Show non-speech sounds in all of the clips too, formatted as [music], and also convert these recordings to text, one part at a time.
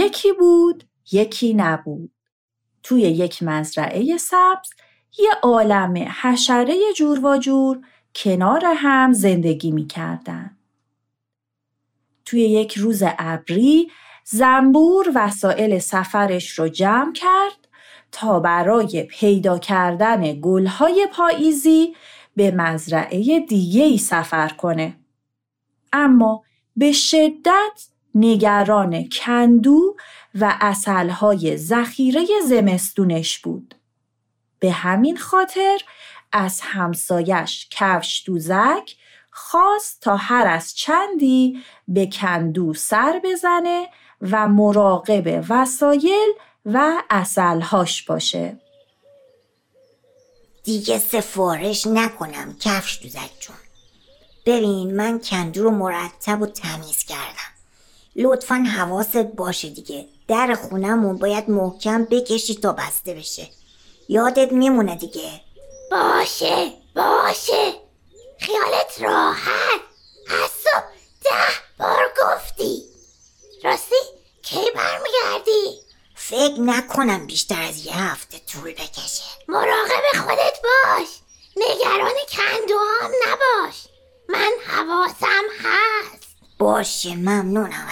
یکی بود یکی نبود توی یک مزرعه سبز یه عالم حشره جور و جور کنار هم زندگی می کردن. توی یک روز ابری زنبور وسایل سفرش رو جمع کرد تا برای پیدا کردن گلهای پاییزی به مزرعه دیگه ای سفر کنه. اما به شدت نگران کندو و اصلهای ذخیره زمستونش بود. به همین خاطر از همسایش کفش دوزک خواست تا هر از چندی به کندو سر بزنه و مراقب وسایل و اصلهاش باشه. دیگه سفارش نکنم کفش دوزک جون ببین من کندو رو مرتب و تمیز کردم لطفا حواست باشه دیگه. در خونمون باید محکم بکشی تا بسته بشه. یادت میمونه دیگه. باشه باشه. خیالت راحت. از صبح ده بار گفتی. راستی کی برمیگردی؟ فکر نکنم بیشتر از یه هفته طول بکشه. مراقب خودت باش. نگران کندوهام نباش. من حواسم هست. باشه ممنونم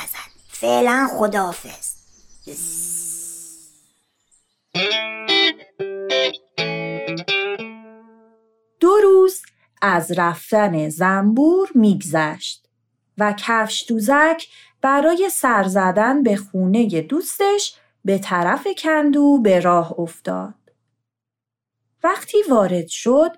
فعلا خداحافظ دو روز از رفتن زنبور میگذشت و کفش دوزک برای سر زدن به خونه دوستش به طرف کندو به راه افتاد. وقتی وارد شد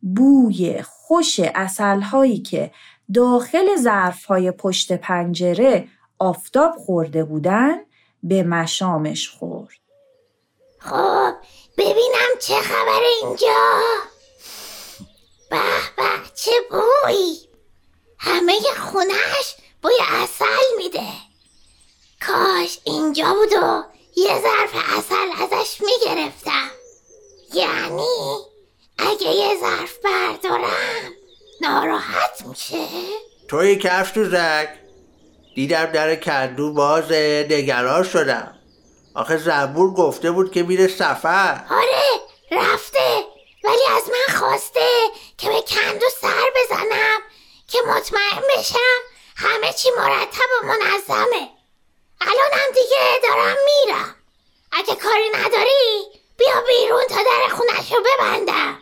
بوی خوش اصلهایی که داخل ظرفهای پشت پنجره آفتاب خورده بودن به مشامش خورد. خب ببینم چه خبر اینجا. به به چه بوی. همه خونش بوی اصل میده. کاش اینجا بود و یه ظرف اصل ازش می‌گرفتم. یعنی اگه یه ظرف بردارم ناراحت میشه. توی کفش تو زک دیدم در کندو باز نگران شدم. آخه زنبور گفته بود که میره سفر. آره رفته. ولی از من خواسته که به کندو سر بزنم که مطمئن بشم همه چی مرتب و منظمه. الانم دیگه دارم میرم. اگه کاری نداری بیا بیرون تا در خونش رو ببندم.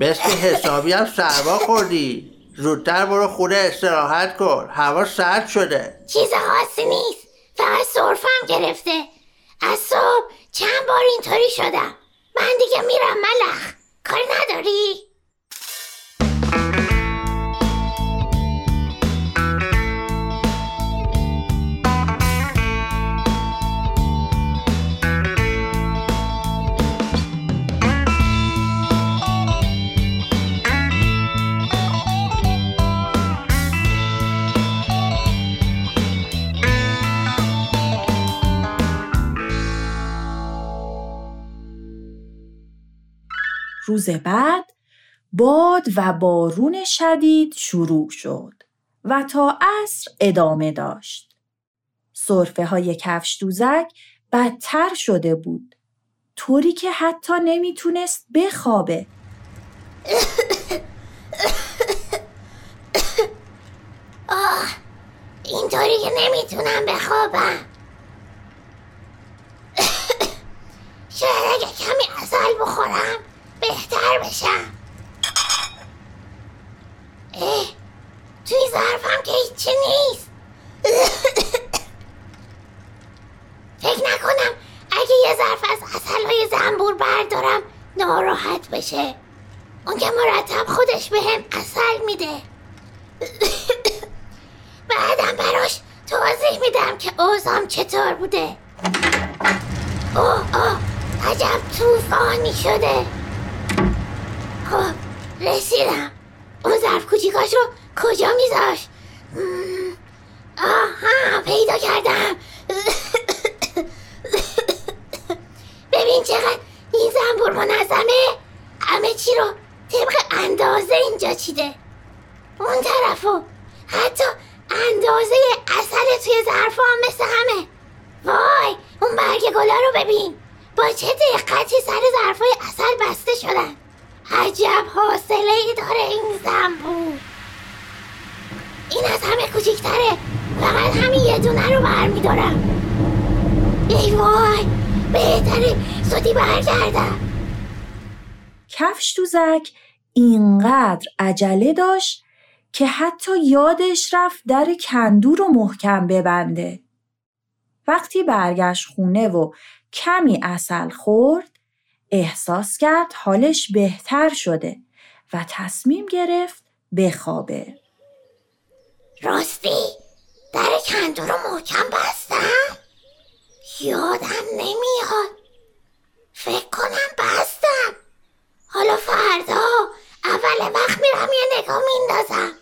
[coughs] مثل حسابی هم سرما خوردی. زودتر برو خونه استراحت کن. هوا سرد شده. چیز خاصی نیست. فقط صرفم گرفته. از صبح چند بار اینطوری شدم. من دیگه میرم ملخ. کاری نداری؟ روز بعد باد و بارون شدید شروع شد و تا عصر ادامه داشت. صرفه های کفش دوزک بدتر شده بود. طوری که حتی نمی‌تونست بخوابه. [coughs] آه اینطوری که نمی‌تونم بخوابم [coughs] شاید اگه کمی اصل بخورم بهتر بشم. اه توی ظرفم که هیچی نیست. فکر نکنم اگه یه ظرف از اصلهای زنبور بردارم ناراحت بشه. اون که مرتب خودش به هم اصل میده. بعدم براش توضیح میدم که اوزام چطور بوده. اوه اوه عجب توفانی شده. رسیدم. اون ظرف کوچیکاش رو کجا میذاش؟ آها پیدا کردم. ببین چقدر این زنبور منظمه. همه چی رو طبق اندازه اینجا چیده. اون طرفو حتی اندازه اصل توی ظرف هم مثل همه. وای اون برگ گلا رو ببین. با چه دقتی سر ظرفای اصل بسته شدن. عجب حاصله ای داره این زنبور. این از همه کوچیکتره فقط همین یه دونه رو برمیدارم. ای وای بهتره. زودی برگردم. کفش دوزک اینقدر عجله داشت که حتی یادش رفت در کندو رو محکم ببنده. وقتی برگشت خونه و کمی اصل خورد احساس کرد حالش بهتر شده و تصمیم گرفت بخوابه. راستی در کندو رو محکم بستم؟ یادم نمیاد. فکر کنم بستم. حالا فردا اول وقت میرم یه نگاه میندازم.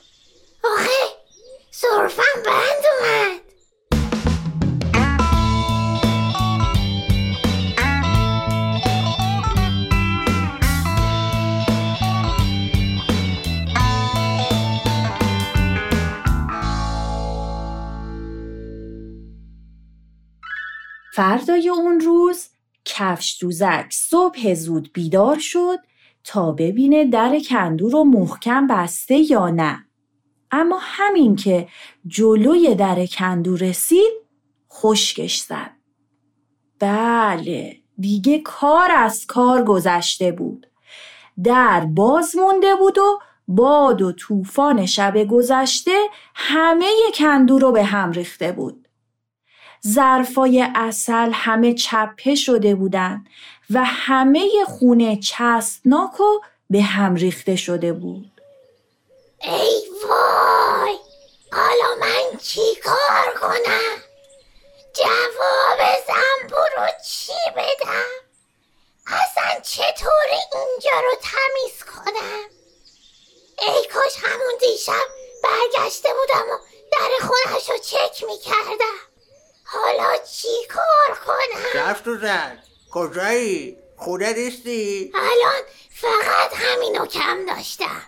فردای اون روز کفش دوزک صبح زود بیدار شد تا ببینه در کندو رو محکم بسته یا نه. اما همین که جلوی در کندو رسید خشکش زد. بله دیگه کار از کار گذشته بود. در باز مونده بود و باد و طوفان شب گذشته همه کندو رو به هم ریخته بود. ظرفای اصل همه چپه شده بودن و همه خونه چسبناک و به هم ریخته شده بود. ای وای! حالا من چی کار کنم؟ جواب زنبور رو چی بدم؟ اصلا چطور اینجا رو تمیز کنم؟ ای کاش همون دیشب برگشته بودم و در خونش رو چک می‌کردم. حالا چی کار کنم؟ کفش دوزک کجایی؟ خونه نیستی؟ الان فقط همینو کم داشتم.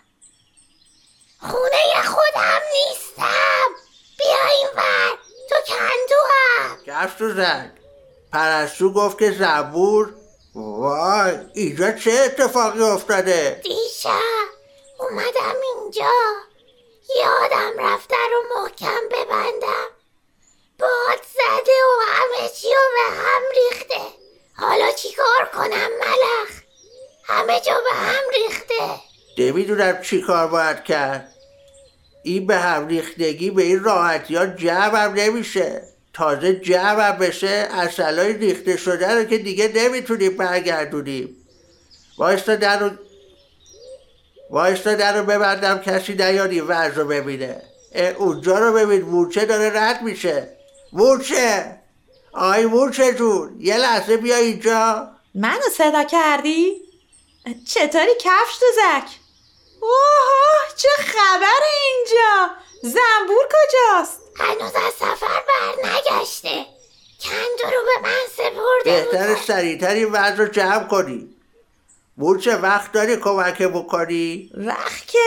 خونه خودم نیستم. بیا این ور. تو کندو هم کفش دوزک پرستو گفت که زبور. وای اینجا چه اتفاقی افتاده؟ دیشب اومدم اینجا. یادم رفته رو محکم ببندم. و همه چی رو به هم ریخته. حالا چی کار کنم ملخ؟ همه جا به هم ریخته. نمی‌دونم چی کار باید کرد. این به هم ریختگی به این راحتی ها جمعم نمیشه. تازه جمعم بشه اصلای ریخته شده رو که دیگه نمی‌تونیم برگردونیم. وایستا در رو وایستا در رو ببندم کسی نیاد این وضع رو ببینه. اونجا رو ببین مورچه داره رد میشه. مورچه! آی مورچه جون یه لحظه بیا اینجا منو صدا کردی؟ چطوری کفش دوزک؟ اوه چه خبر اینجا؟ زنبور کجاست؟ هنوز از سفر بر نگشته کندو رو به من سپرده بهتر سریعتر این وضع رو جمع کنی مورچه وقت داری کمک بکنی؟ وقت که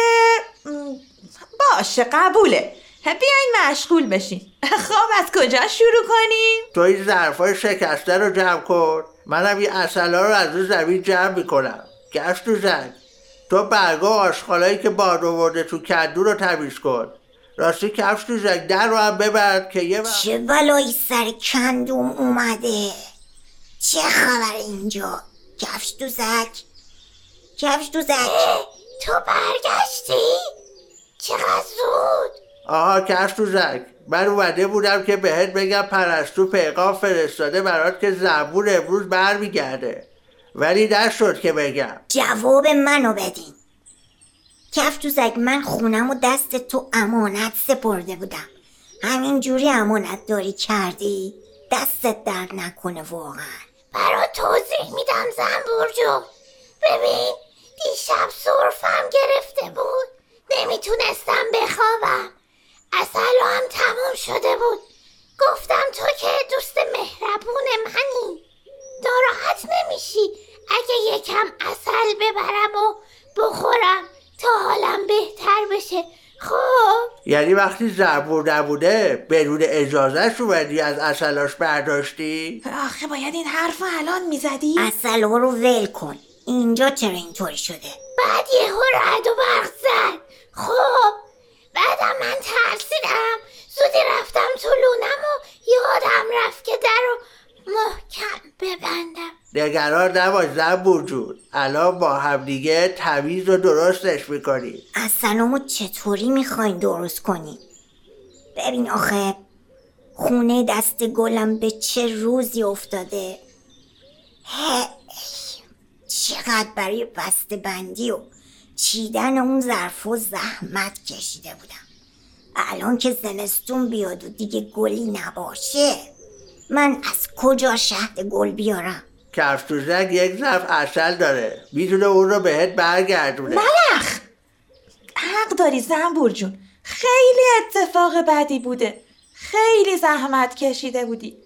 باشه قبوله بیاین مشغول بشین. خب از کجا شروع کنیم؟ تو این ظرفای شکسته رو جمع کن. منم این اصلا رو از رو زمین جمع می‌کنم. گشت تو زنگ. تو برگا و آشغالایی که باد آورده تو کندو رو تمیز کن. راستی کفش تو زنگ. در رو هم ببند که یه وقت چه بلایی سر کندوم اومده؟ چه خبر اینجا؟ کفش دوزک کفش دوزک [gasps] تو برگشتی؟ چقدر زود؟ آها کفش تو زنگ. من اومده بودم که بهت بگم پرستو پیغام فرستاده برات که زنبور امروز برمیگرده. ولی نشد که بگم. جواب منو بدین. کف دوزک من خونم و دست تو امانت سپرده بودم. همین جوری امانت داری کردی؟ دستت درد نکنه واقعا. برات توضیح میدم زنبور جون ببین دیشب صرفم گرفته بود. نمی‌تونستم بخوابم. اصلا هم تموم شده بود. گفتم تو که دوست مهربون منی. ناراحت نمیشی اگه یکم اصل ببرم و بخورم تا حالم بهتر بشه. خب؟ یعنی وقتی زنبور نبوده بدون اجازه اومدی از اصلاش برداشتی؟ آخه باید این حرف رو الان می‌زدی؟ اصل رو ول کن. اینجا چرا اینطوری شده؟ بعد یهو رد و برق زد. خب؟ بعدم من ترسیدم. زودی رفتم تو لونم و یادم رفت که در رو محکم ببندم. نگران نباش زنبور جون. الان با همدیگه تمیز و درستش می‌کنیم. اصلامو چطوری می‌خواین درست کنی؟ ببین آخه خونه دست گلم به چه روزی افتاده؟ هی، چقدر برای بسته بندی و چیدن اون ظرف و زحمت کشیده بودم. الان که زمستون بیاد و دیگه گلی نباشه من از کجا شهد گل بیارم؟ کفتوزک یک ظرف اصل داره. می‌تونه اون رو بهت برگردونه. ملخ! حق داری زنبور جون. خیلی اتفاق بدی بوده. خیلی زحمت کشیده بودی.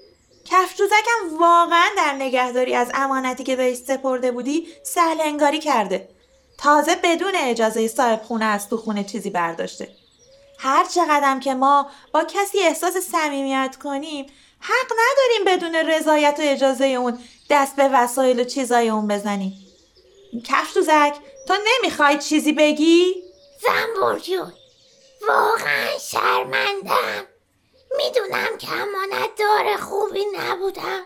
کفشوزکم واقعا در نگهداری از امانتی که بهش سپرده بودی سهل انگاری کرده. تازه بدون اجازه صاحب خونه از تو خونه چیزی برداشته. هر چقدرم که ما با کسی احساس صمیمیت کنیم حق نداریم بدون رضایت و اجازه اون دست به وسایل و چیزای اون بزنیم. کفشوزک تو نمی‌خوای چیزی بگی؟ زنبور جون واقعا شرمندم می‌دونم که امانت دار خوبی نبودم.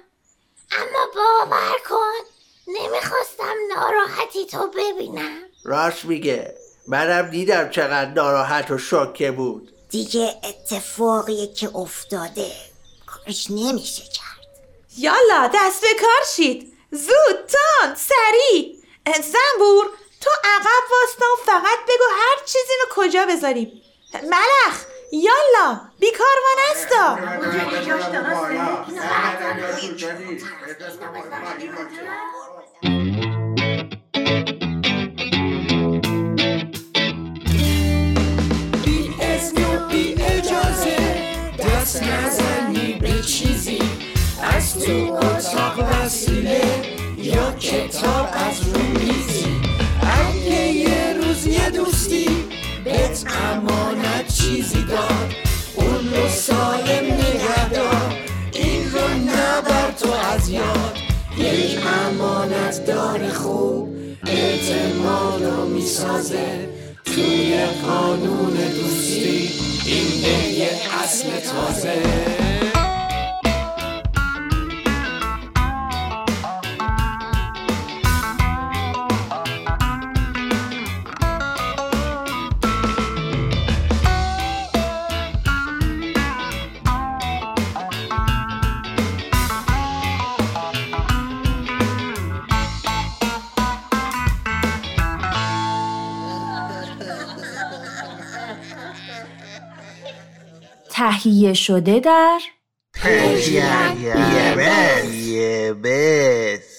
اما باور کن نمی‌خواستم ناراحتی تو ببینم. راست میگه. منم دیدم چقدر ناراحت و شوکه بود. دیگه اتفاقیه که افتاده کارش نمیشه کرد. یالا دست به کار شید. زود تان سریع. زنبور تو عقب واستا و فقط بگو هر چیزی رو کجا بذاریم. ملخ! یالا بیکار نستا بی اذن و بی اجازه دست نزنی به چیزی از تو اتاق وسیله یا کتاب از رو میزی اگه یه روز یه دوستی بهت امانت چیزی داد اون رو سالم نگه دار این رو نبر تو از یاد یک امانت دار خوب اعتماد رو می‌سازه توی قانون دوستی این به یه اصل تازه تهیه شده در یه بس.